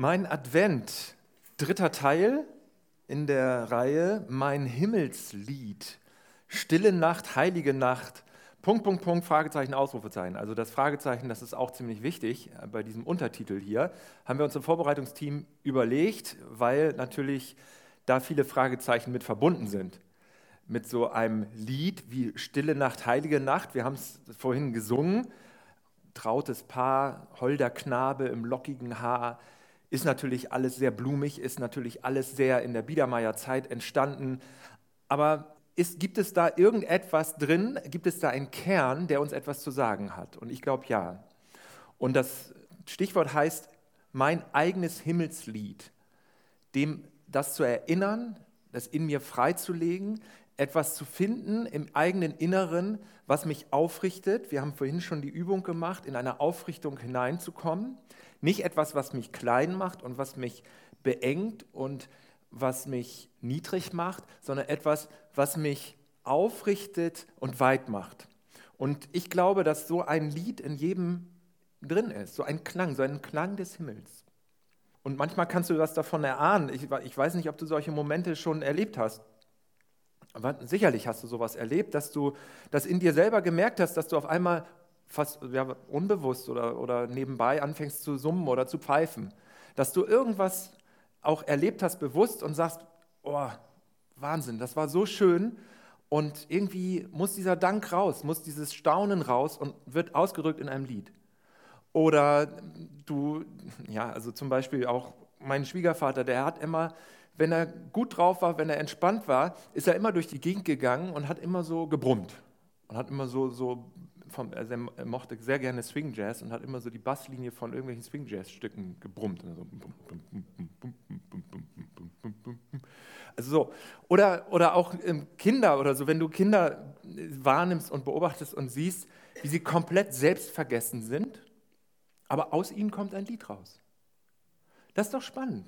Mein Advent, dritter Teil in der Reihe Mein Himmelslied. Stille Nacht, heilige Nacht. Punkt, Punkt, Punkt, Fragezeichen, Ausrufezeichen. Also das Fragezeichen, das ist auch ziemlich wichtig äh, bei diesem Untertitel hier. Haben wir uns im Vorbereitungsteam überlegt, weil natürlich da viele Fragezeichen mit verbunden sind. Mit so einem Lied wie Stille Nacht, heilige Nacht. Wir haben es vorhin gesungen. Trautes Paar, holder Knabe im lockigen Haar ist natürlich alles sehr blumig, ist natürlich alles sehr in der Biedermeierzeit entstanden. Aber ist, gibt es da irgendetwas drin? Gibt es da einen Kern, der uns etwas zu sagen hat? Und ich glaube ja. Und das Stichwort heißt mein eigenes Himmelslied, dem das zu erinnern, das in mir freizulegen, etwas zu finden im eigenen Inneren, was mich aufrichtet. Wir haben vorhin schon die Übung gemacht, in eine Aufrichtung hineinzukommen. Nicht etwas, was mich klein macht und was mich beengt und was mich niedrig macht, sondern etwas, was mich aufrichtet und weit macht. Und ich glaube, dass so ein Lied in jedem drin ist, so ein Klang, so ein Klang des Himmels. Und manchmal kannst du was davon erahnen. Ich, ich weiß nicht, ob du solche Momente schon erlebt hast. Aber sicherlich hast du sowas erlebt, dass du das in dir selber gemerkt hast, dass du auf einmal fast ja, unbewusst oder, oder nebenbei anfängst zu summen oder zu pfeifen. Dass du irgendwas auch erlebt hast bewusst und sagst, oh, Wahnsinn, das war so schön und irgendwie muss dieser Dank raus, muss dieses Staunen raus und wird ausgedrückt in einem Lied. Oder du, ja, also zum Beispiel auch mein Schwiegervater, der hat immer, wenn er gut drauf war, wenn er entspannt war, ist er immer durch die Gegend gegangen und hat immer so gebrummt und hat immer so, so vom, also er mochte sehr gerne Swing Jazz und hat immer so die Basslinie von irgendwelchen Swing Jazz Stücken gebrummt. Also so. Oder, oder auch Kinder oder so, wenn du Kinder wahrnimmst und beobachtest und siehst, wie sie komplett selbstvergessen sind, aber aus ihnen kommt ein Lied raus. Das ist doch spannend.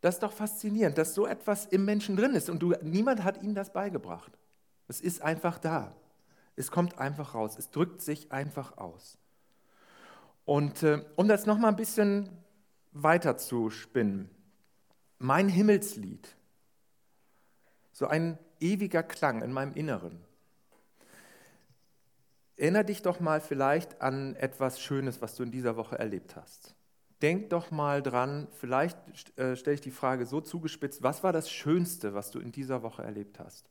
Das ist doch faszinierend, dass so etwas im Menschen drin ist und du, niemand hat ihnen das beigebracht. Es ist einfach da. Es kommt einfach raus. Es drückt sich einfach aus. Und äh, um das nochmal ein bisschen weiter zu spinnen, mein Himmelslied, so ein ewiger Klang in meinem Inneren. Erinner dich doch mal vielleicht an etwas Schönes, was du in dieser Woche erlebt hast. Denk doch mal dran, vielleicht äh, stelle ich die Frage so zugespitzt, was war das Schönste, was du in dieser Woche erlebt hast?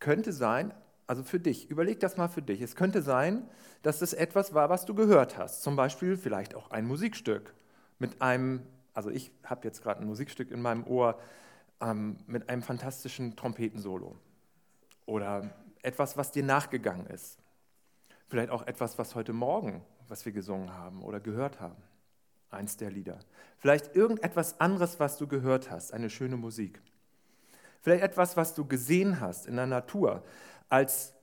könnte sein, also für dich, überleg das mal für dich. Es könnte sein, dass es etwas war, was du gehört hast. Zum Beispiel vielleicht auch ein Musikstück mit einem, also ich habe jetzt gerade ein Musikstück in meinem Ohr ähm, mit einem fantastischen Trompetensolo. Oder etwas, was dir nachgegangen ist. Vielleicht auch etwas, was heute Morgen, was wir gesungen haben oder gehört haben. Eins der Lieder. Vielleicht irgendetwas anderes, was du gehört hast, eine schöne Musik. Vielleicht etwas, was du gesehen hast in der Natur. Als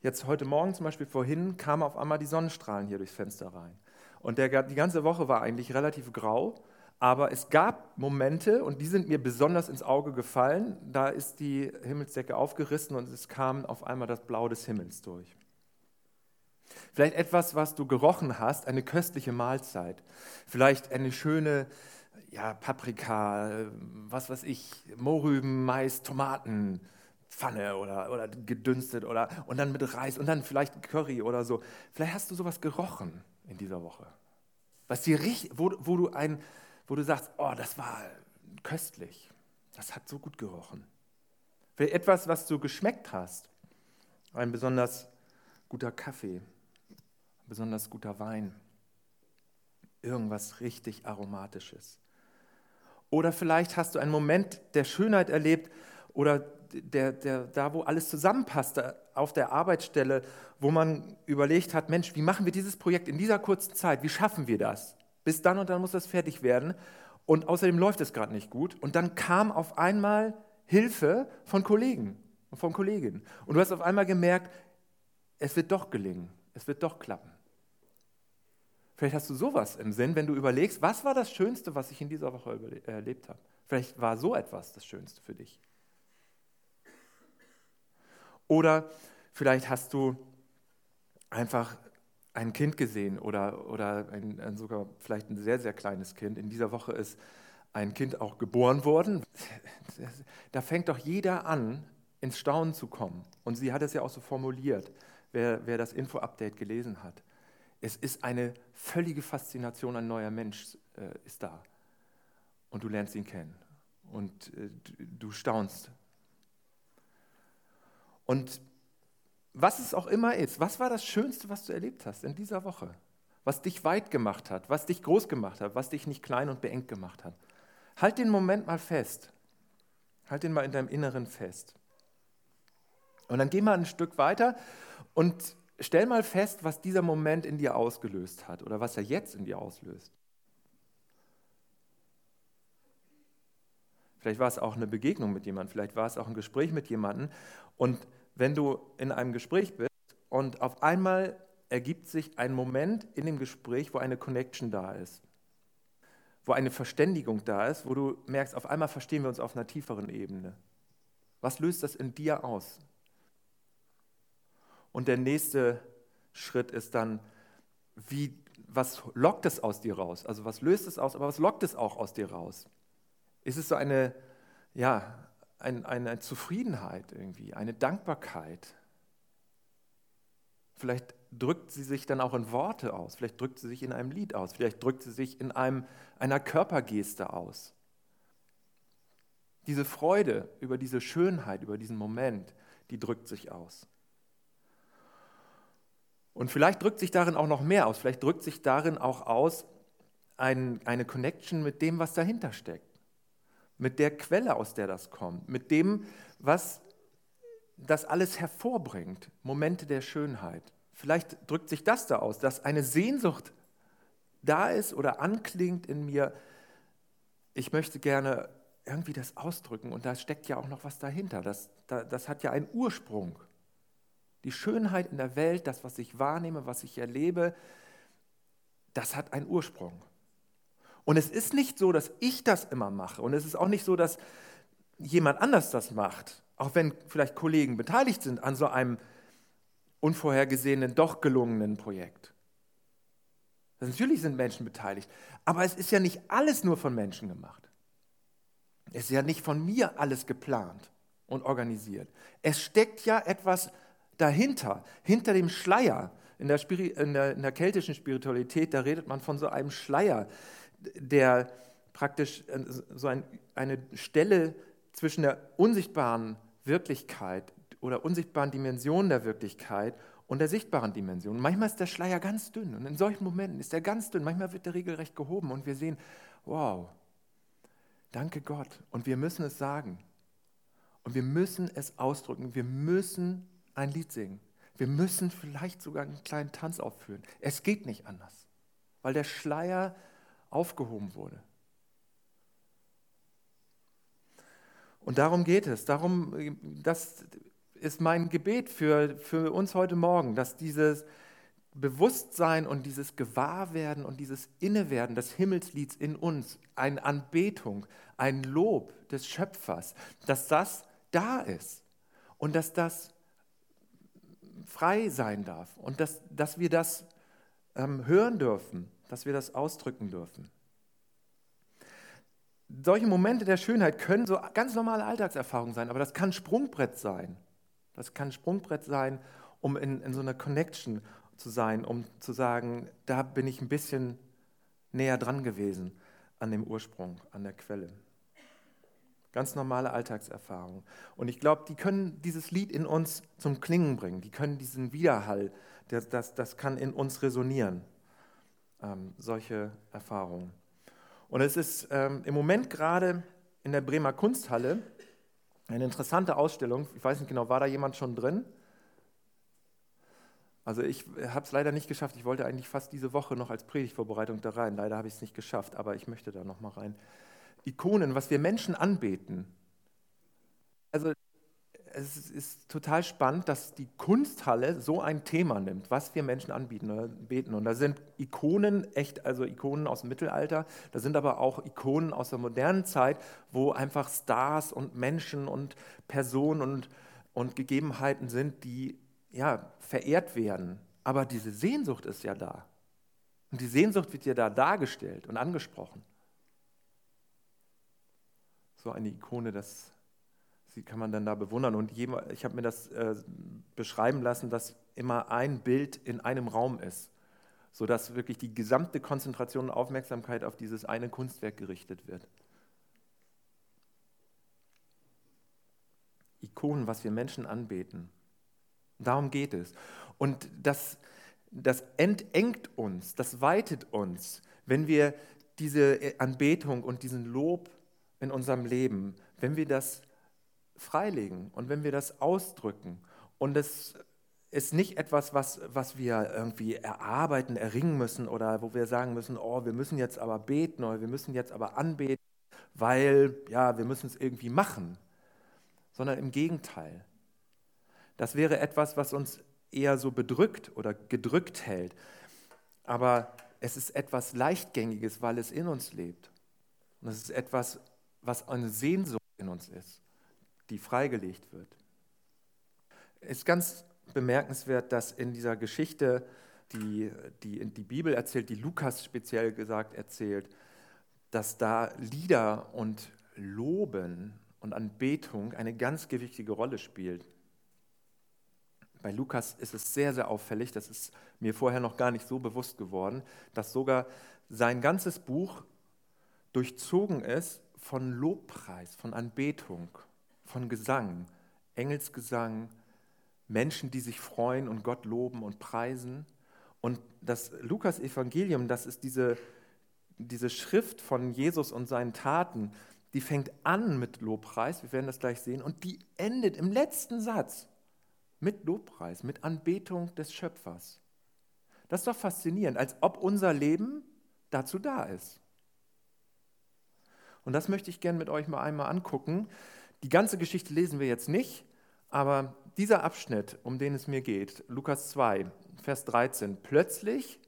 jetzt heute Morgen zum Beispiel vorhin kamen auf einmal die Sonnenstrahlen hier durchs Fenster rein. Und der, die ganze Woche war eigentlich relativ grau, aber es gab Momente, und die sind mir besonders ins Auge gefallen, da ist die Himmelsdecke aufgerissen und es kam auf einmal das Blau des Himmels durch. Vielleicht etwas, was du gerochen hast, eine köstliche Mahlzeit. Vielleicht eine schöne ja, Paprika, was weiß ich, Mohrrüben, Mais, Tomaten, Pfanne oder, oder gedünstet oder und dann mit Reis und dann vielleicht Curry oder so. Vielleicht hast du sowas gerochen in dieser Woche. Was dir richtig, wo, wo du ein, wo du sagst, oh, das war köstlich. Das hat so gut gerochen. Vielleicht etwas, was du geschmeckt hast. Ein besonders guter Kaffee, besonders guter Wein. Irgendwas richtig Aromatisches. Oder vielleicht hast du einen Moment der Schönheit erlebt oder der, der, da, wo alles zusammenpasste auf der Arbeitsstelle, wo man überlegt hat, Mensch, wie machen wir dieses Projekt in dieser kurzen Zeit? Wie schaffen wir das? Bis dann und dann muss das fertig werden. Und außerdem läuft es gerade nicht gut. Und dann kam auf einmal Hilfe von Kollegen und von Kolleginnen. Und du hast auf einmal gemerkt, es wird doch gelingen, es wird doch klappen. Vielleicht hast du sowas im Sinn, wenn du überlegst, was war das Schönste, was ich in dieser Woche erlebt habe. Vielleicht war so etwas das Schönste für dich. Oder vielleicht hast du einfach ein Kind gesehen oder, oder ein, ein sogar vielleicht ein sehr, sehr kleines Kind. In dieser Woche ist ein Kind auch geboren worden. Da fängt doch jeder an, ins Staunen zu kommen. Und sie hat es ja auch so formuliert, wer, wer das Info-Update gelesen hat. Es ist eine völlige Faszination, ein neuer Mensch äh, ist da. Und du lernst ihn kennen. Und äh, du staunst. Und was es auch immer ist, was war das Schönste, was du erlebt hast in dieser Woche? Was dich weit gemacht hat, was dich groß gemacht hat, was dich nicht klein und beengt gemacht hat. Halt den Moment mal fest. Halt den mal in deinem Inneren fest. Und dann geh mal ein Stück weiter und stell mal fest, was dieser Moment in dir ausgelöst hat oder was er jetzt in dir auslöst. Vielleicht war es auch eine Begegnung mit jemandem, vielleicht war es auch ein Gespräch mit jemandem. Und wenn du in einem Gespräch bist und auf einmal ergibt sich ein Moment in dem Gespräch, wo eine Connection da ist, wo eine Verständigung da ist, wo du merkst, auf einmal verstehen wir uns auf einer tieferen Ebene. Was löst das in dir aus? Und der nächste Schritt ist dann, wie, was lockt es aus dir raus? Also was löst es aus, aber was lockt es auch aus dir raus? Ist es so eine, ja, ein, eine Zufriedenheit irgendwie, eine Dankbarkeit. Vielleicht drückt sie sich dann auch in Worte aus, vielleicht drückt sie sich in einem Lied aus, vielleicht drückt sie sich in einem, einer Körpergeste aus. Diese Freude über diese Schönheit, über diesen Moment, die drückt sich aus. Und vielleicht drückt sich darin auch noch mehr aus, vielleicht drückt sich darin auch aus ein, eine Connection mit dem, was dahinter steckt mit der Quelle, aus der das kommt, mit dem, was das alles hervorbringt, Momente der Schönheit. Vielleicht drückt sich das da aus, dass eine Sehnsucht da ist oder anklingt in mir. Ich möchte gerne irgendwie das ausdrücken und da steckt ja auch noch was dahinter. Das, das hat ja einen Ursprung. Die Schönheit in der Welt, das, was ich wahrnehme, was ich erlebe, das hat einen Ursprung. Und es ist nicht so, dass ich das immer mache. Und es ist auch nicht so, dass jemand anders das macht. Auch wenn vielleicht Kollegen beteiligt sind an so einem unvorhergesehenen, doch gelungenen Projekt. Natürlich sind Menschen beteiligt. Aber es ist ja nicht alles nur von Menschen gemacht. Es ist ja nicht von mir alles geplant und organisiert. Es steckt ja etwas dahinter, hinter dem Schleier. In der, in der, in der keltischen Spiritualität, da redet man von so einem Schleier, der praktisch äh, so ein, eine Stelle zwischen der unsichtbaren Wirklichkeit oder unsichtbaren Dimension der Wirklichkeit und der sichtbaren Dimension. Manchmal ist der Schleier ganz dünn und in solchen Momenten ist er ganz dünn. Manchmal wird er regelrecht gehoben und wir sehen, wow, danke Gott. Und wir müssen es sagen. Und wir müssen es ausdrücken. Wir müssen ein Lied singen. Wir müssen vielleicht sogar einen kleinen Tanz aufführen. Es geht nicht anders, weil der Schleier aufgehoben wurde. Und darum geht es. Darum, das ist mein Gebet für, für uns heute Morgen, dass dieses Bewusstsein und dieses Gewahrwerden und dieses Innewerden des Himmelslieds in uns, eine Anbetung, ein Lob des Schöpfers, dass das da ist und dass das frei sein darf und dass, dass wir das ähm, hören dürfen dass wir das ausdrücken dürfen. Solche Momente der Schönheit können so ganz normale Alltagserfahrungen sein, aber das kann Sprungbrett sein. Das kann Sprungbrett sein, um in, in so einer Connection zu sein, um zu sagen, da bin ich ein bisschen näher dran gewesen an dem Ursprung, an der Quelle. Ganz normale Alltagserfahrungen. Und ich glaube, die können dieses Lied in uns zum Klingen bringen. Die können diesen Widerhall, das, das, das kann in uns resonieren ähm, solche Erfahrungen. Und es ist ähm, im Moment gerade in der Bremer Kunsthalle eine interessante Ausstellung. Ich weiß nicht genau, war da jemand schon drin? Also ich habe es leider nicht geschafft. Ich wollte eigentlich fast diese Woche noch als Predigtvorbereitung da rein. Leider habe ich es nicht geschafft, aber ich möchte da noch mal rein. Ikonen, was wir Menschen anbeten. Also es ist total spannend, dass die Kunsthalle so ein Thema nimmt, was wir Menschen anbieten oder beten. Und da sind Ikonen, echt, also Ikonen aus dem Mittelalter, da sind aber auch Ikonen aus der modernen Zeit, wo einfach Stars und Menschen und Personen und, und Gegebenheiten sind, die ja, verehrt werden Aber diese Sehnsucht ist ja da. Und die Sehnsucht wird ja da dargestellt und angesprochen. So eine Ikone, das sie kann man dann da bewundern. Und ich habe mir das äh, beschreiben lassen, dass immer ein Bild in einem Raum ist, sodass wirklich die gesamte Konzentration und Aufmerksamkeit auf dieses eine Kunstwerk gerichtet wird. Ikonen, was wir Menschen anbeten. Darum geht es. Und das, das entengt uns, das weitet uns, wenn wir diese Anbetung und diesen Lob in unserem Leben, wenn wir das freilegen und wenn wir das ausdrücken und es ist nicht etwas, was, was wir irgendwie erarbeiten, erringen müssen oder wo wir sagen müssen, oh, wir müssen jetzt aber beten oder wir müssen jetzt aber anbeten, weil ja, wir müssen es irgendwie machen, sondern im Gegenteil. Das wäre etwas, was uns eher so bedrückt oder gedrückt hält. Aber es ist etwas Leichtgängiges, weil es in uns lebt. Und es ist etwas, was eine Sehnsucht in uns ist die freigelegt wird. Es ist ganz bemerkenswert, dass in dieser Geschichte, die die, die Bibel erzählt, die Lukas speziell gesagt erzählt, dass da Lieder und Loben und Anbetung eine ganz gewichtige Rolle spielt. Bei Lukas ist es sehr, sehr auffällig, das ist mir vorher noch gar nicht so bewusst geworden, dass sogar sein ganzes Buch durchzogen ist von Lobpreis, von Anbetung von Gesang, Engelsgesang, Menschen, die sich freuen und Gott loben und preisen. Und das Lukas-Evangelium, das ist diese, diese Schrift von Jesus und seinen Taten, die fängt an mit Lobpreis, wir werden das gleich sehen, und die endet im letzten Satz mit Lobpreis, mit Anbetung des Schöpfers. Das ist doch faszinierend, als ob unser Leben dazu da ist. Und das möchte ich gerne mit euch mal einmal angucken. Die ganze Geschichte lesen wir jetzt nicht, aber dieser Abschnitt, um den es mir geht, Lukas 2, Vers 13, plötzlich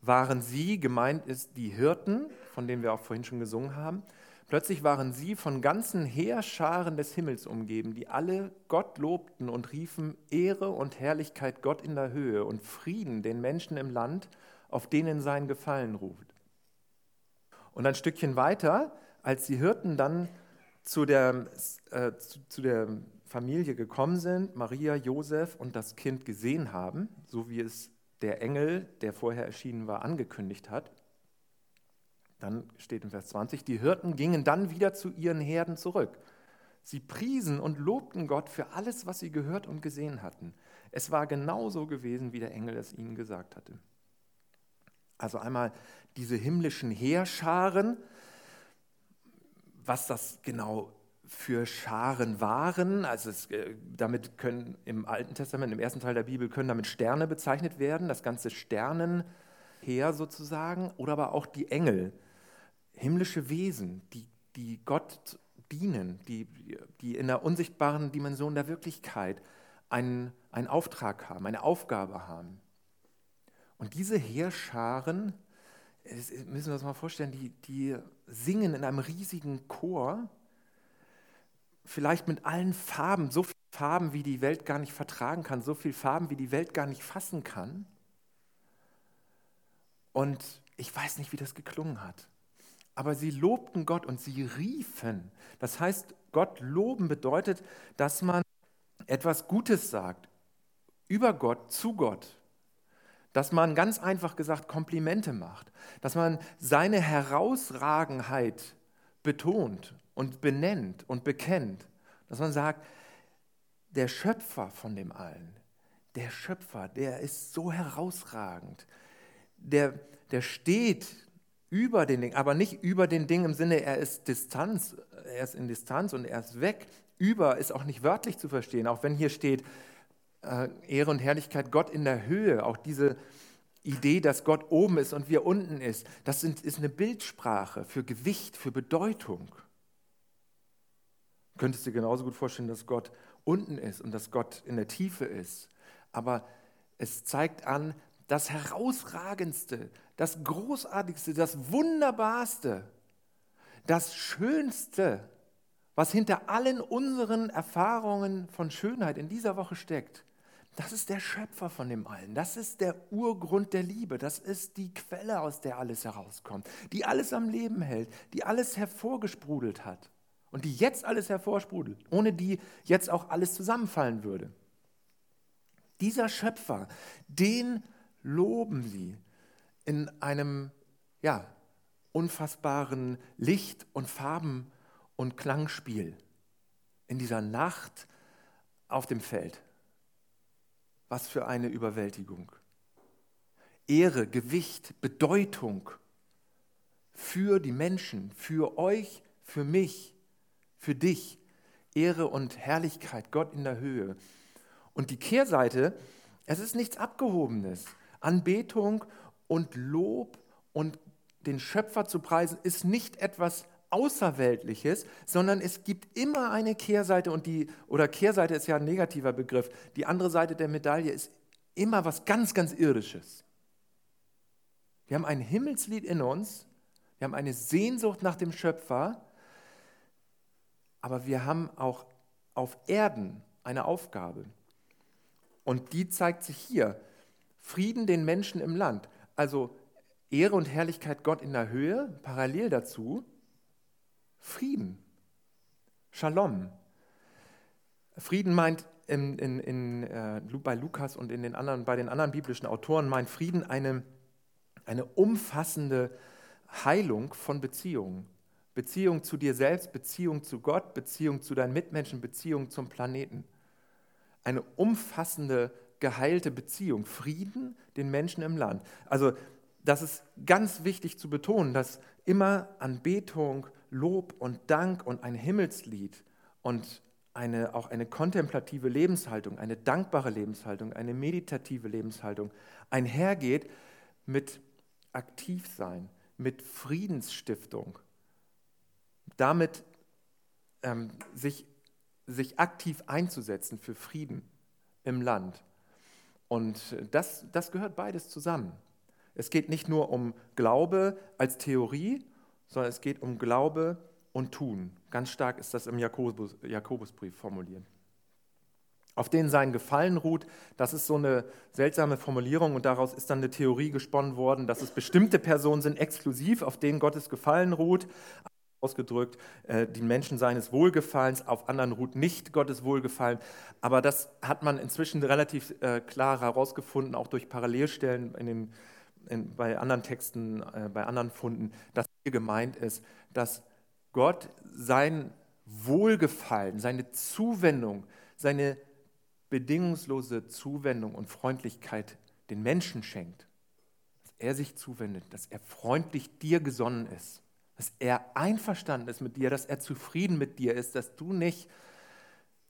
waren sie, gemeint ist die Hirten, von denen wir auch vorhin schon gesungen haben, plötzlich waren sie von ganzen Heerscharen des Himmels umgeben, die alle Gott lobten und riefen Ehre und Herrlichkeit Gott in der Höhe und Frieden den Menschen im Land, auf denen sein Gefallen ruft. Und ein Stückchen weiter, als die Hirten dann zu der, äh, zu, zu der Familie gekommen sind, Maria, Josef und das Kind gesehen haben, so wie es der Engel, der vorher erschienen war, angekündigt hat, dann steht in Vers 20, die Hirten gingen dann wieder zu ihren Herden zurück. Sie priesen und lobten Gott für alles, was sie gehört und gesehen hatten. Es war genauso gewesen, wie der Engel es ihnen gesagt hatte. Also einmal diese himmlischen Heerscharen, was das genau für Scharen waren. Also es, äh, damit können im Alten Testament, im ersten Teil der Bibel, können damit Sterne bezeichnet werden, das ganze Sternenheer sozusagen, oder aber auch die Engel, himmlische Wesen, die, die Gott dienen, die, die in der unsichtbaren Dimension der Wirklichkeit einen, einen Auftrag haben, eine Aufgabe haben. Und diese Heerscharen müssen wir uns mal vorstellen, die, die singen in einem riesigen Chor, vielleicht mit allen Farben, so viele Farben, wie die Welt gar nicht vertragen kann, so viele Farben, wie die Welt gar nicht fassen kann. Und ich weiß nicht, wie das geklungen hat. Aber sie lobten Gott und sie riefen. Das heißt, Gott loben bedeutet, dass man etwas Gutes sagt über Gott, zu Gott dass man ganz einfach gesagt Komplimente macht, dass man seine Herausragenheit betont und benennt und bekennt, dass man sagt, der Schöpfer von dem allen, der Schöpfer, der ist so herausragend, der, der steht über den Dingen, aber nicht über den Dingen im Sinne, er ist Distanz, er ist in Distanz und er ist weg. Über ist auch nicht wörtlich zu verstehen, auch wenn hier steht, äh, Ehre und Herrlichkeit Gott in der Höhe, auch diese Idee, dass Gott oben ist und wir unten ist, das sind, ist eine Bildsprache für Gewicht, für Bedeutung. Könntest du dir genauso gut vorstellen, dass Gott unten ist und dass Gott in der Tiefe ist. Aber es zeigt an, das Herausragendste, das Großartigste, das Wunderbarste, das Schönste, was hinter allen unseren Erfahrungen von Schönheit in dieser Woche steckt, Das ist der Schöpfer von dem allen. Das ist der Urgrund der Liebe. Das ist die Quelle, aus der alles herauskommt, die alles am Leben hält, die alles hervorgesprudelt hat und die jetzt alles hervorsprudelt, ohne die jetzt auch alles zusammenfallen würde. Dieser Schöpfer, den loben sie in einem ja, unfassbaren Licht und Farben und Klangspiel in dieser Nacht auf dem Feld. Was für eine Überwältigung. Ehre, Gewicht, Bedeutung für die Menschen, für euch, für mich, für dich. Ehre und Herrlichkeit, Gott in der Höhe. Und die Kehrseite, es ist nichts Abgehobenes. Anbetung und Lob und den Schöpfer zu preisen, ist nicht etwas Außerweltliches, sondern es gibt immer eine Kehrseite und die, oder Kehrseite ist ja ein negativer Begriff. Die andere Seite der Medaille ist immer was ganz, ganz Irdisches. Wir haben ein Himmelslied in uns, wir haben eine Sehnsucht nach dem Schöpfer, aber wir haben auch auf Erden eine Aufgabe. Und die zeigt sich hier. Frieden den Menschen im Land. Also Ehre und Herrlichkeit Gott in der Höhe, parallel dazu Frieden. Shalom. Frieden meint in, in, in, äh, bei Lukas und in den anderen, bei den anderen biblischen Autoren meint Frieden eine, eine umfassende Heilung von Beziehungen. Beziehung zu dir selbst, Beziehung zu Gott, Beziehung zu deinen Mitmenschen, Beziehung zum Planeten. Eine umfassende, geheilte Beziehung. Frieden den Menschen im Land. Also das ist ganz wichtig zu betonen, dass immer Anbetung, Lob und Dank und ein Himmelslied und eine, auch eine kontemplative Lebenshaltung, eine dankbare Lebenshaltung, eine meditative Lebenshaltung einhergeht mit Aktivsein, mit Friedensstiftung, damit ähm, sich, sich aktiv einzusetzen für Frieden im Land. Und das, das gehört beides zusammen. Es geht nicht nur um Glaube als Theorie, sondern es geht um Glaube und Tun. Ganz stark ist das im Jakobus, Jakobusbrief formuliert. Auf denen sein Gefallen ruht, das ist so eine seltsame Formulierung und daraus ist dann eine Theorie gesponnen worden, dass es bestimmte Personen sind, exklusiv, auf denen Gottes Gefallen ruht. Ausgedrückt, äh, die Menschen seines Wohlgefallens, auf anderen ruht nicht Gottes Wohlgefallen. Aber das hat man inzwischen relativ äh, klar herausgefunden, auch durch Parallelstellen in den in, bei anderen Texten, äh, bei anderen Funden, dass hier gemeint ist, dass Gott sein Wohlgefallen, seine Zuwendung, seine bedingungslose Zuwendung und Freundlichkeit den Menschen schenkt. Dass er sich zuwendet, dass er freundlich dir gesonnen ist, dass er einverstanden ist mit dir, dass er zufrieden mit dir ist, dass du nicht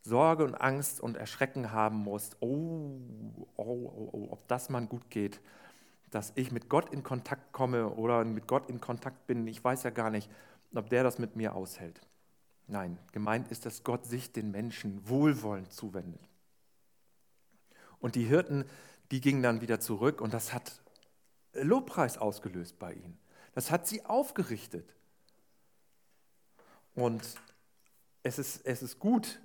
Sorge und Angst und Erschrecken haben musst, oh, oh, oh, oh ob das mal gut geht, dass ich mit Gott in Kontakt komme oder mit Gott in Kontakt bin. Ich weiß ja gar nicht, ob der das mit mir aushält. Nein, gemeint ist, dass Gott sich den Menschen wohlwollend zuwendet. Und die Hirten, die gingen dann wieder zurück und das hat Lobpreis ausgelöst bei ihnen. Das hat sie aufgerichtet. Und es ist, es ist gut,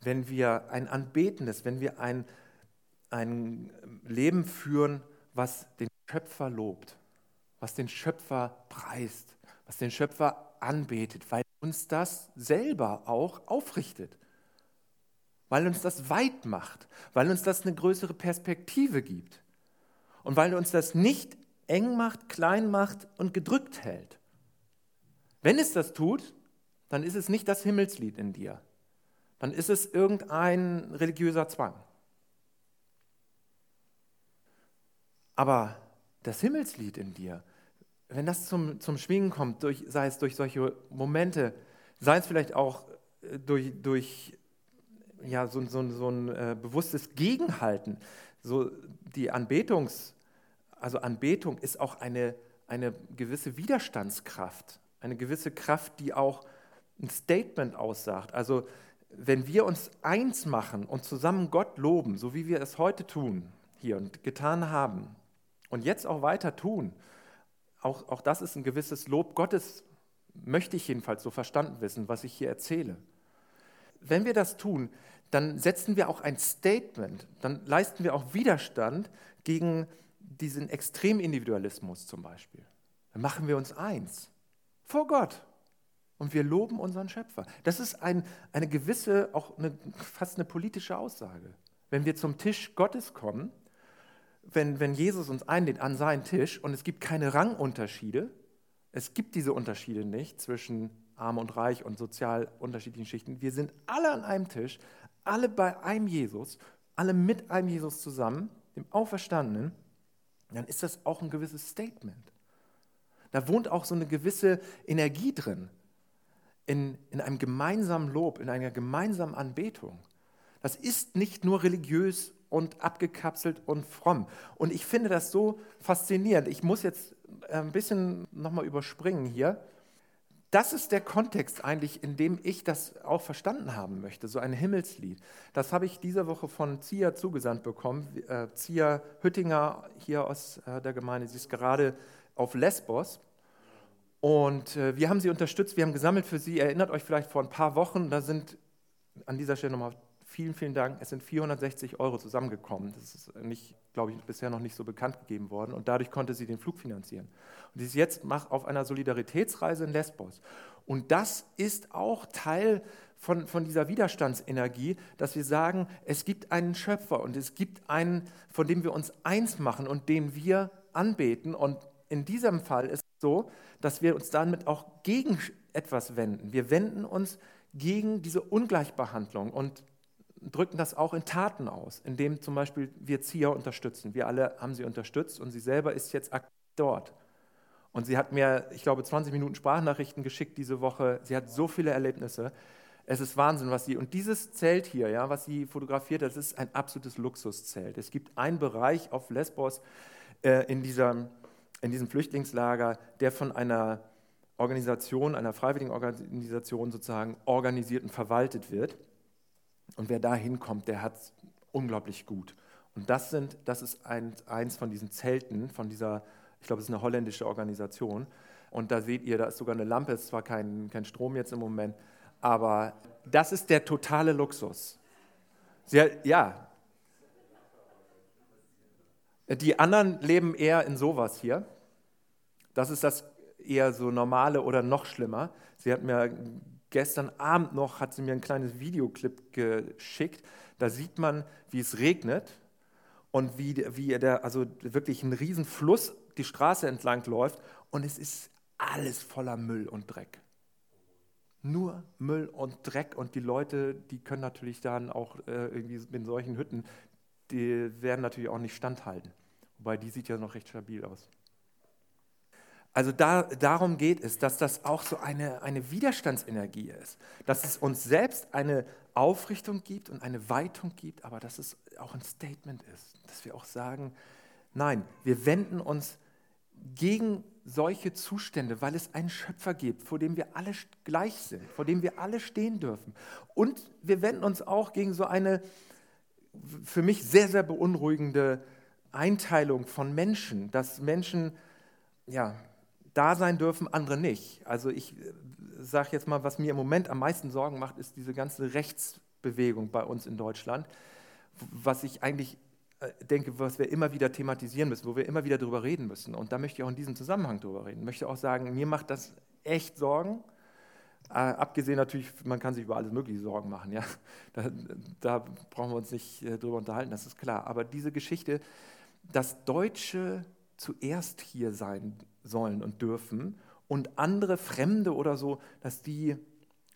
wenn wir ein anbetendes, wenn wir ein, ein Leben führen, was den Schöpfer lobt, was den Schöpfer preist, was den Schöpfer anbetet, weil uns das selber auch aufrichtet, weil uns das weit macht, weil uns das eine größere Perspektive gibt und weil uns das nicht eng macht, klein macht und gedrückt hält. Wenn es das tut, dann ist es nicht das Himmelslied in dir, dann ist es irgendein religiöser Zwang. Aber das Himmelslied in dir, wenn das zum, zum Schwingen kommt, durch, sei es durch solche Momente, sei es vielleicht auch äh, durch, durch ja, so, so, so ein äh, bewusstes Gegenhalten, so die Anbetungs, also Anbetung ist auch eine, eine gewisse Widerstandskraft, eine gewisse Kraft, die auch ein Statement aussagt. Also wenn wir uns eins machen und zusammen Gott loben, so wie wir es heute tun hier und getan haben, und jetzt auch weiter tun. Auch, auch das ist ein gewisses Lob Gottes, möchte ich jedenfalls so verstanden wissen, was ich hier erzähle. wenn wir das tun, dann setzen wir auch ein Statement, dann leisten wir auch Widerstand gegen diesen Extremindividualismus zum Beispiel. Dann machen wir uns eins vor Gott und wir loben unseren Schöpfer. Das ist ein, eine gewisse, auch eine, fast eine politische Aussage. Wenn wir zum Tisch Gottes kommen, wenn, wenn Jesus uns einlädt an seinen Tisch und es gibt keine Rangunterschiede, es gibt diese Unterschiede nicht zwischen arm und reich und sozial unterschiedlichen Schichten. Wir sind alle an einem Tisch, alle bei einem Jesus, alle mit einem Jesus zusammen, dem Auferstandenen, dann ist das auch ein gewisses Statement. Da wohnt auch so eine gewisse Energie drin, in, in einem gemeinsamen Lob, in einer gemeinsamen Anbetung. Das ist nicht nur religiös und abgekapselt und fromm. Und ich finde das so faszinierend. Ich muss jetzt ein bisschen nochmal überspringen hier das ist der Kontext eigentlich, in dem ich das auch verstanden haben möchte, so ein Himmelslied. Das habe ich diese Woche von Zia zugesandt bekommen. Äh, Zia Hüttinger hier aus äh, der Gemeinde, sie ist gerade auf Lesbos. Und äh, wir haben sie unterstützt, wir haben gesammelt für sie. Erinnert euch vielleicht vor ein paar Wochen, da sind an dieser Stelle nochmal vielen, vielen Dank. Es sind 460 Euro zusammengekommen. Das ist nicht, glaube ich, bisher noch nicht so bekannt gegeben worden. Und dadurch konnte sie den Flug finanzieren. Und sie ist jetzt auf einer Solidaritätsreise in Lesbos. Und das ist auch Teil von, von dieser Widerstandsenergie, dass wir sagen, es gibt einen Schöpfer und es gibt einen, von dem wir uns eins machen und den wir anbeten. Und in diesem Fall ist es so, dass wir uns damit auch gegen etwas wenden. Wir wenden uns gegen diese Ungleichbehandlung und drücken das auch in Taten aus, indem zum Beispiel wir Zia unterstützen. Wir alle haben sie unterstützt und sie selber ist jetzt aktiv dort. Und sie hat mir, ich glaube, 20 Minuten Sprachnachrichten geschickt diese Woche. Sie hat so viele Erlebnisse. Es ist Wahnsinn, was sie. Und dieses Zelt hier, ja, was sie fotografiert, das ist ein absolutes Luxuszelt. Es gibt einen Bereich auf Lesbos äh, in, dieser, in diesem Flüchtlingslager, der von einer Organisation, einer freiwilligen Organisation sozusagen organisiert und verwaltet wird. Und wer da hinkommt, der hat es unglaublich gut. Und das, sind, das ist ein, eins von diesen Zelten, von dieser, ich glaube, es ist eine holländische Organisation. Und da seht ihr, da ist sogar eine Lampe, es ist zwar kein, kein Strom jetzt im Moment, aber das ist der totale Luxus. Sie, ja. Die anderen leben eher in sowas hier. Das ist das eher so normale oder noch schlimmer. Sie hat mir gestern Abend noch hat sie mir ein kleines Videoclip geschickt. Da sieht man, wie es regnet und wie, wie der, also wirklich ein Riesenfluss die Straße entlang läuft und es ist alles voller Müll und Dreck. Nur Müll und Dreck und die Leute, die können natürlich dann auch äh, irgendwie in solchen Hütten, die werden natürlich auch nicht standhalten. Wobei die sieht ja noch recht stabil aus. Also da, darum geht es, dass das auch so eine, eine Widerstandsenergie ist, dass es uns selbst eine Aufrichtung gibt und eine Weitung gibt, aber dass es auch ein Statement ist, dass wir auch sagen, nein, wir wenden uns gegen solche Zustände, weil es einen Schöpfer gibt, vor dem wir alle gleich sind, vor dem wir alle stehen dürfen. Und wir wenden uns auch gegen so eine für mich sehr, sehr beunruhigende Einteilung von Menschen, dass Menschen ja, da sein dürfen, andere nicht. Also ich äh, sage jetzt mal, was mir im Moment am meisten Sorgen macht, ist diese ganze Rechtsbewegung bei uns in Deutschland, was ich eigentlich äh, denke, was wir immer wieder thematisieren müssen, wo wir immer wieder darüber reden müssen. Und da möchte ich auch in diesem Zusammenhang darüber reden. Ich möchte auch sagen, mir macht das echt Sorgen. Äh, abgesehen natürlich, man kann sich über alles Mögliche Sorgen machen. Ja? Da, da brauchen wir uns nicht äh, drüber unterhalten, das ist klar. Aber diese Geschichte, dass Deutsche zuerst hier sein sollen und dürfen und andere Fremde oder so, dass die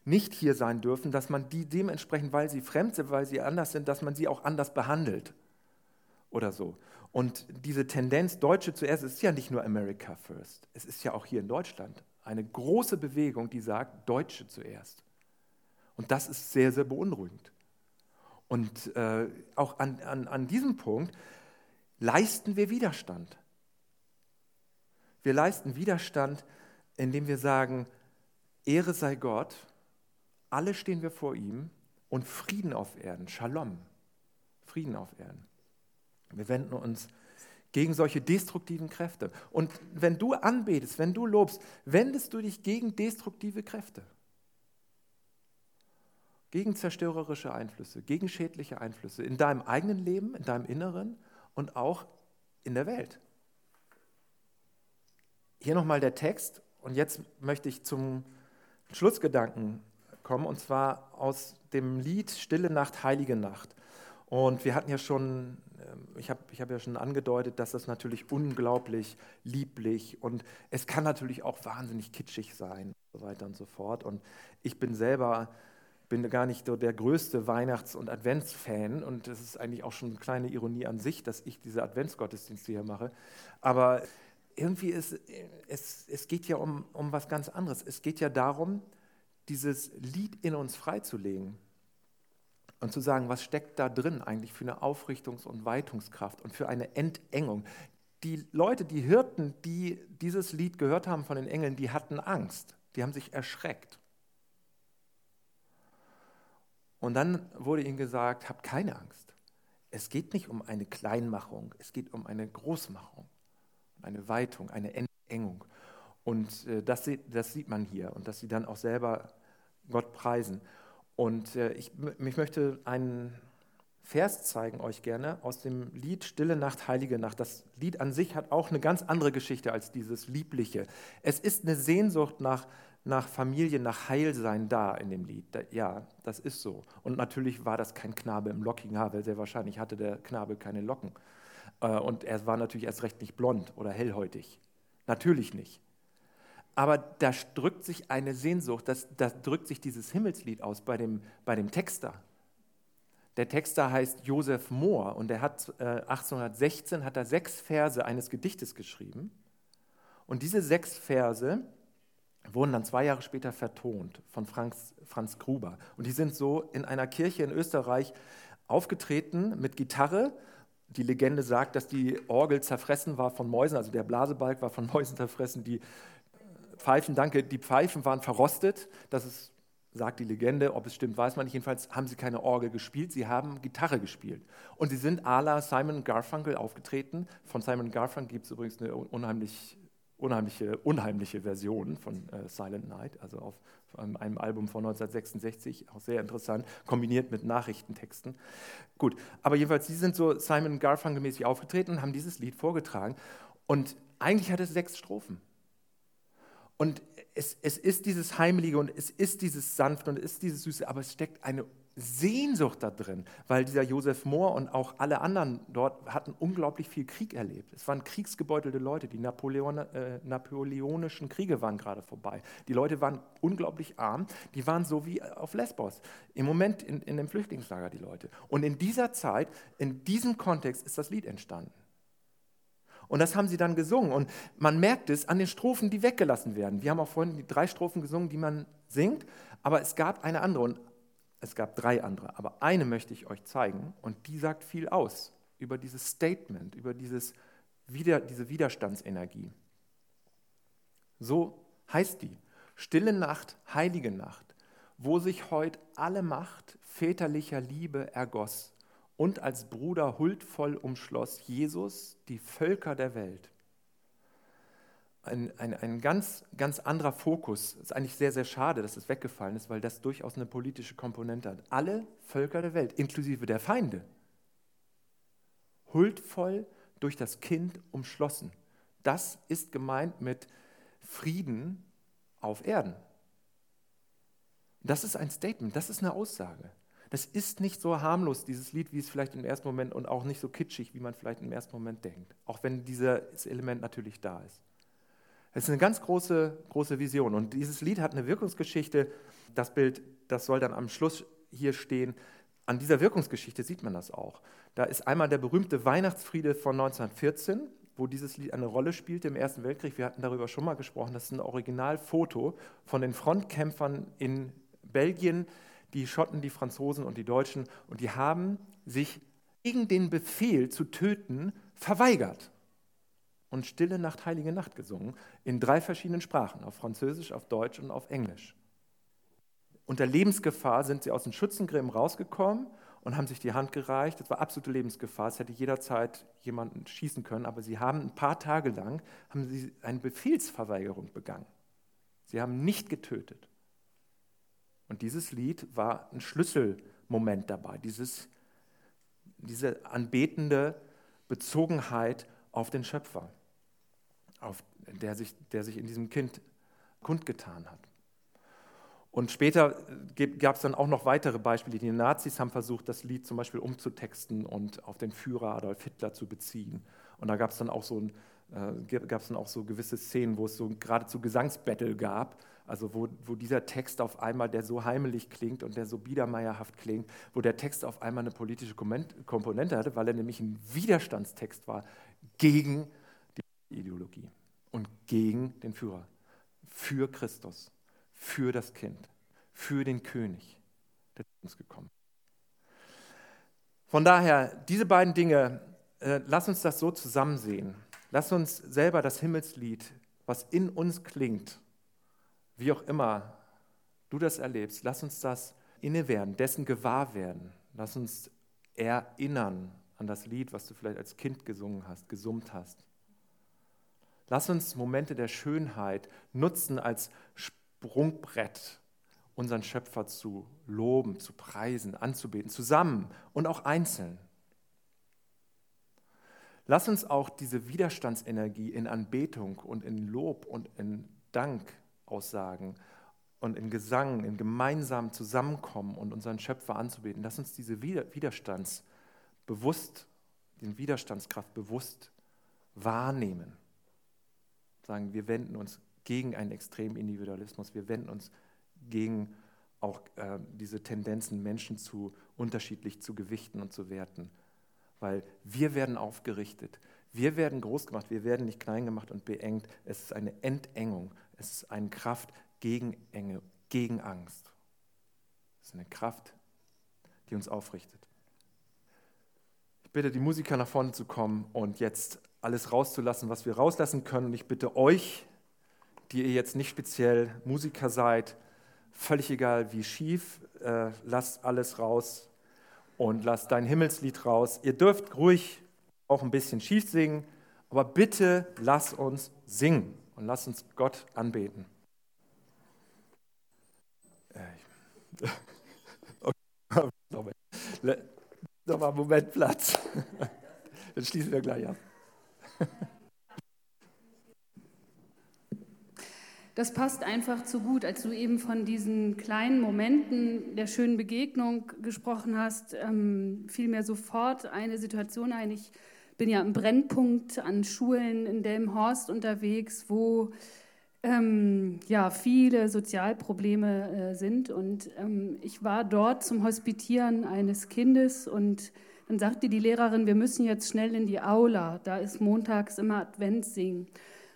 nicht hier sein dürfen, dass man die dementsprechend, weil sie fremd sind, weil sie anders sind, dass man sie auch anders behandelt oder so. Und diese Tendenz, Deutsche zuerst, ist ja nicht nur America First. Es ist ja auch hier in Deutschland eine große Bewegung, die sagt, Deutsche zuerst. Und das ist sehr, sehr beunruhigend. Und äh, auch an, an, an diesem Punkt leisten wir Widerstand. Wir leisten Widerstand, indem wir sagen, Ehre sei Gott, alle stehen wir vor ihm und Frieden auf Erden, Shalom, Frieden auf Erden. Wir wenden uns gegen solche destruktiven Kräfte. Und wenn du anbetest, wenn du lobst, wendest du dich gegen destruktive Kräfte. gegen zerstörerische Einflüsse, gegen schädliche Einflüsse in deinem eigenen Leben, in deinem Inneren und auch in der Welt. Hier nochmal der Text und jetzt möchte ich zum Schlussgedanken kommen und zwar aus dem Lied Stille Nacht, Heilige Nacht. Und wir hatten ja schon, ähm, ich habe ich hab ja schon angedeutet, dass das natürlich unglaublich lieblich und es kann natürlich auch wahnsinnig kitschig sein und so weiter und so fort. Und ich bin selber bin gar nicht so der größte Weihnachts- und Adventsfan und das ist eigentlich auch schon eine kleine Ironie an sich, dass ich diese Adventsgottesdienste hier mache. Aber irgendwie ist es, es geht ja um, um was ganz anderes. Es geht ja darum, dieses Lied in uns freizulegen und zu sagen, was steckt da drin eigentlich für eine Aufrichtungs- und Weitungskraft und für eine Entengung. Die Leute, die Hirten, die dieses Lied gehört haben von den Engeln, die hatten Angst, die haben sich erschreckt. Und dann wurde ihnen gesagt, habt keine Angst. Es geht nicht um eine Kleinmachung, es geht um eine Großmachung, eine Weitung, eine Entengung. Und äh, das, das, sieht man hier und dass sie dann auch selber Gott preisen. Und äh, ich, ich möchte einen Vers zeigen euch gerne aus dem Lied Stille Nacht, Heilige Nacht. Das Lied an sich hat auch eine ganz andere Geschichte als dieses Liebliche. Es ist eine Sehnsucht nach, nach Familie, nach Heilsein da in dem Lied. Ja, das ist so. Und natürlich war das kein Knabe im lockigen Haar, weil sehr wahrscheinlich hatte der Knabe keine Locken. Äh, und er war natürlich erst recht nicht blond oder hellhäutig. Natürlich nicht. Aber da drückt sich eine Sehnsucht, das, da drückt sich dieses Himmelslied aus bei dem, bei dem Texter. Der Texter heißt Josef Mohr und er hat äh, 1816 hat er sechs Verse eines Gedichtes geschrieben. Und diese sechs Verse wurden dann zwei Jahre später vertont von Franz, Franz Gruber. Und die sind so in einer Kirche in Österreich aufgetreten mit Gitarre. Die Legende sagt, dass die Orgel zerfressen war von Mäusen, also der Blasebalg war von Mäusen zerfressen, die Pfeifen, danke, die Pfeifen waren verrostet. Das ist, sagt die Legende, ob es stimmt, weiß man nicht. Jedenfalls haben sie keine Orgel gespielt, sie haben Gitarre gespielt. Und sie sind à la Simon Garfunkel aufgetreten. Von Simon Garfunkel gibt es übrigens eine unheimlich, unheimliche, unheimliche Version von äh, Silent Night, also auf einem Album von 1966, auch sehr interessant, kombiniert mit Nachrichtentexten. Gut, aber jedenfalls, sie sind so Simon Garfunkel-mäßig aufgetreten und haben dieses Lied vorgetragen. Und eigentlich hat es sechs Strophen. Und es, es ist dieses Heimliche und es ist dieses Sanfte und es ist dieses Süße, aber es steckt eine Sehnsucht da drin, weil dieser Josef Mohr und auch alle anderen dort hatten unglaublich viel Krieg erlebt. Es waren kriegsgebeutelte Leute, die Napoleon, äh, napoleonischen Kriege waren gerade vorbei. Die Leute waren unglaublich arm, die waren so wie auf Lesbos, im Moment in, in dem Flüchtlingslager die Leute. Und in dieser Zeit, in diesem Kontext ist das Lied entstanden. Und das haben sie dann gesungen. Und man merkt es an den Strophen, die weggelassen werden. Wir haben auch vorhin die drei Strophen gesungen, die man singt, aber es gab eine andere und es gab drei andere. Aber eine möchte ich euch zeigen und die sagt viel aus über dieses Statement, über dieses diese Widerstandsenergie. So heißt die. Stille Nacht, heilige Nacht, wo sich heute alle Macht väterlicher Liebe ergoss und als Bruder huldvoll umschloss Jesus die Völker der Welt. Ein, ein, ein ganz, ganz anderer Fokus. Es ist eigentlich sehr, sehr schade, dass es weggefallen ist, weil das durchaus eine politische Komponente hat. Alle Völker der Welt, inklusive der Feinde, huldvoll durch das Kind umschlossen. Das ist gemeint mit Frieden auf Erden. Das ist ein Statement, das ist eine Aussage. Das ist nicht so harmlos, dieses Lied, wie es vielleicht im ersten Moment und auch nicht so kitschig, wie man vielleicht im ersten Moment denkt. Auch wenn dieses Element natürlich da ist. Es ist eine ganz große, große Vision. Und dieses Lied hat eine Wirkungsgeschichte. Das Bild, das soll dann am Schluss hier stehen. An dieser Wirkungsgeschichte sieht man das auch. Da ist einmal der berühmte Weihnachtsfriede von 1914, wo dieses Lied eine Rolle spielte im Ersten Weltkrieg. Wir hatten darüber schon mal gesprochen. Das ist ein Originalfoto von den Frontkämpfern in Belgien, die Schotten, die Franzosen und die Deutschen, und die haben sich gegen den Befehl zu töten verweigert und Stille Nacht, Heilige Nacht gesungen, in drei verschiedenen Sprachen, auf Französisch, auf Deutsch und auf Englisch. Unter Lebensgefahr sind sie aus den Schützengräben rausgekommen und haben sich die Hand gereicht. Das war absolute Lebensgefahr. Es hätte jederzeit jemanden schießen können, aber sie haben ein paar Tage lang haben sie eine Befehlsverweigerung begangen. Sie haben nicht getötet. Und dieses Lied war ein Schlüsselmoment dabei, dieses, diese anbetende Bezogenheit auf den Schöpfer, auf der, sich, der sich in diesem Kind kundgetan hat. Und später gab es dann auch noch weitere Beispiele. Die Nazis haben versucht, das Lied zum Beispiel umzutexten und auf den Führer Adolf Hitler zu beziehen. Und da gab es dann auch so äh, dann auch so gewisse Szenen, wo es so geradezu Gesangsbattle gab, also wo, wo dieser Text auf einmal, der so heimelig klingt und der so biedermeierhaft klingt, wo der Text auf einmal eine politische Komponente hatte, weil er nämlich ein Widerstandstext war gegen die Ideologie und gegen den Führer, für Christus für das Kind, für den König, der zu uns gekommen Von daher, diese beiden Dinge, äh, lass uns das so zusammen sehen. Lass uns selber das Himmelslied, was in uns klingt, wie auch immer du das erlebst, lass uns das inne werden, dessen gewahr werden. Lass uns erinnern an das Lied, was du vielleicht als Kind gesungen hast, gesummt hast. Lass uns Momente der Schönheit nutzen als Sprungbrett, unseren Schöpfer zu loben, zu preisen, anzubeten, zusammen und auch einzeln. Lass uns auch diese Widerstandsenergie in Anbetung und in Lob und in Dank aussagen und in Gesang, in gemeinsamen Zusammenkommen und unseren Schöpfer anzubeten. Lass uns diese Widerstands den Widerstandskraft bewusst wahrnehmen. Sagen, wir wenden uns gegen einen extremen Individualismus. Wir wenden uns gegen auch äh, diese Tendenzen, Menschen zu unterschiedlich zu gewichten und zu werten. Weil wir werden aufgerichtet, wir werden groß gemacht, wir werden nicht klein gemacht und beengt. Es ist eine Entengung, es ist eine Kraft gegen Enge, gegen Angst. Es ist eine Kraft, die uns aufrichtet. Ich bitte die Musiker nach vorne zu kommen und jetzt alles rauszulassen, was wir rauslassen können. Und ich bitte euch, die ihr jetzt nicht speziell Musiker seid, völlig egal wie schief, äh, lasst alles raus und lasst dein Himmelslied raus. Ihr dürft ruhig auch ein bisschen schief singen, aber bitte lass uns singen und lass uns Gott anbeten. Äh, okay. Nochmal Moment Platz. Dann schließen wir gleich ab. Das passt einfach zu gut, als du eben von diesen kleinen Momenten der schönen Begegnung gesprochen hast, ähm, fiel mir sofort eine Situation ein. Ich bin ja im Brennpunkt an Schulen in Delmenhorst unterwegs, wo ähm, ja, viele Sozialprobleme äh, sind. Und ähm, ich war dort zum Hospitieren eines Kindes und dann sagte die Lehrerin, wir müssen jetzt schnell in die Aula. Da ist montags immer Adventssingen.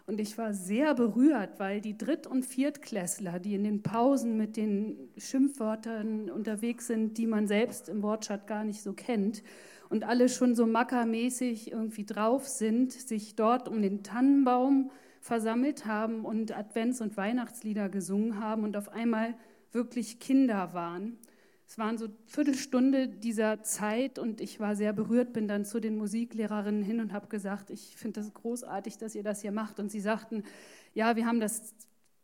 Und ich war sehr berührt, weil die Dritt- und Viertklässler, die in den Pausen mit den Schimpfwörtern unterwegs sind, die man selbst im Wortschatz gar nicht so kennt, und alle schon so mackermäßig irgendwie drauf sind, sich dort um den Tannenbaum versammelt haben und Advents- und Weihnachtslieder gesungen haben und auf einmal wirklich Kinder waren. Es waren so Viertelstunde dieser Zeit und ich war sehr berührt, bin dann zu den Musiklehrerinnen hin und habe gesagt, ich finde das großartig, dass ihr das hier macht. Und sie sagten, ja, wir haben das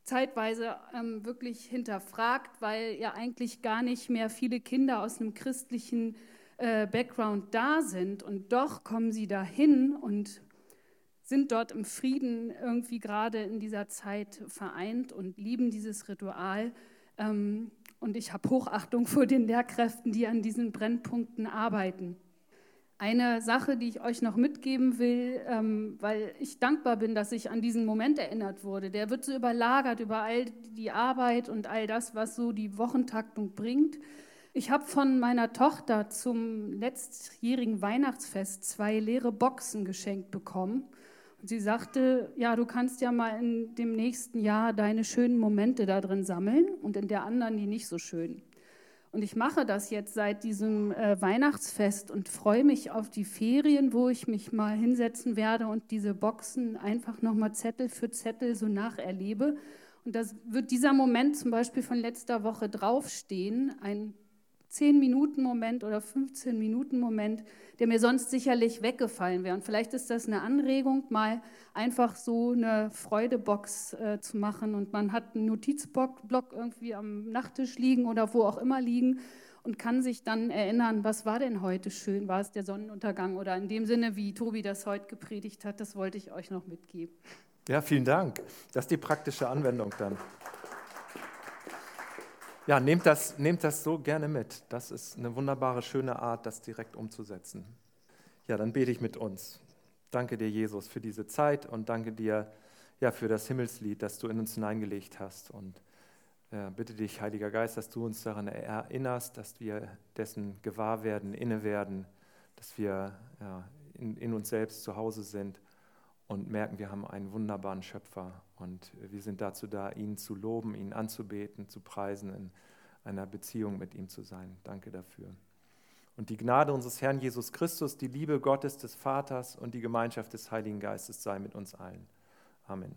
zeitweise ähm, wirklich hinterfragt, weil ja eigentlich gar nicht mehr viele Kinder aus einem christlichen äh, Background da sind. Und doch kommen sie dahin und sind dort im Frieden irgendwie gerade in dieser Zeit vereint und lieben dieses Ritual. Ähm, und ich habe Hochachtung vor den Lehrkräften, die an diesen Brennpunkten arbeiten. Eine Sache, die ich euch noch mitgeben will, ähm, weil ich dankbar bin, dass ich an diesen Moment erinnert wurde. Der wird so überlagert über all die Arbeit und all das, was so die Wochentaktung bringt. Ich habe von meiner Tochter zum letztjährigen Weihnachtsfest zwei leere Boxen geschenkt bekommen sie sagte, ja, du kannst ja mal in dem nächsten Jahr deine schönen Momente da drin sammeln und in der anderen die nicht so schön. Und ich mache das jetzt seit diesem äh, Weihnachtsfest und freue mich auf die Ferien, wo ich mich mal hinsetzen werde und diese Boxen einfach nochmal Zettel für Zettel so nacherlebe. Und das wird dieser Moment zum Beispiel von letzter Woche draufstehen, ein 10-Minuten-Moment oder 15-Minuten-Moment, der mir sonst sicherlich weggefallen wäre. Und vielleicht ist das eine Anregung, mal einfach so eine Freudebox äh, zu machen und man hat einen Notizblock irgendwie am Nachttisch liegen oder wo auch immer liegen und kann sich dann erinnern, was war denn heute schön? War es der Sonnenuntergang oder in dem Sinne, wie Tobi das heute gepredigt hat, das wollte ich euch noch mitgeben. Ja, vielen Dank. Das ist die praktische Anwendung dann. Ja, nehmt das, nehmt das so gerne mit. Das ist eine wunderbare, schöne Art, das direkt umzusetzen. Ja, dann bete ich mit uns. Danke dir, Jesus, für diese Zeit und danke dir ja, für das Himmelslied, das du in uns hineingelegt hast. Und ja, bitte dich, Heiliger Geist, dass du uns daran erinnerst, dass wir dessen gewahr werden, inne werden, dass wir ja, in, in uns selbst zu Hause sind und merken, wir haben einen wunderbaren Schöpfer und wir sind dazu da, ihn zu loben, ihn anzubeten, zu preisen, in einer Beziehung mit ihm zu sein. Danke dafür. Und die Gnade unseres Herrn Jesus Christus, die Liebe Gottes des Vaters und die Gemeinschaft des Heiligen Geistes sei mit uns allen. Amen.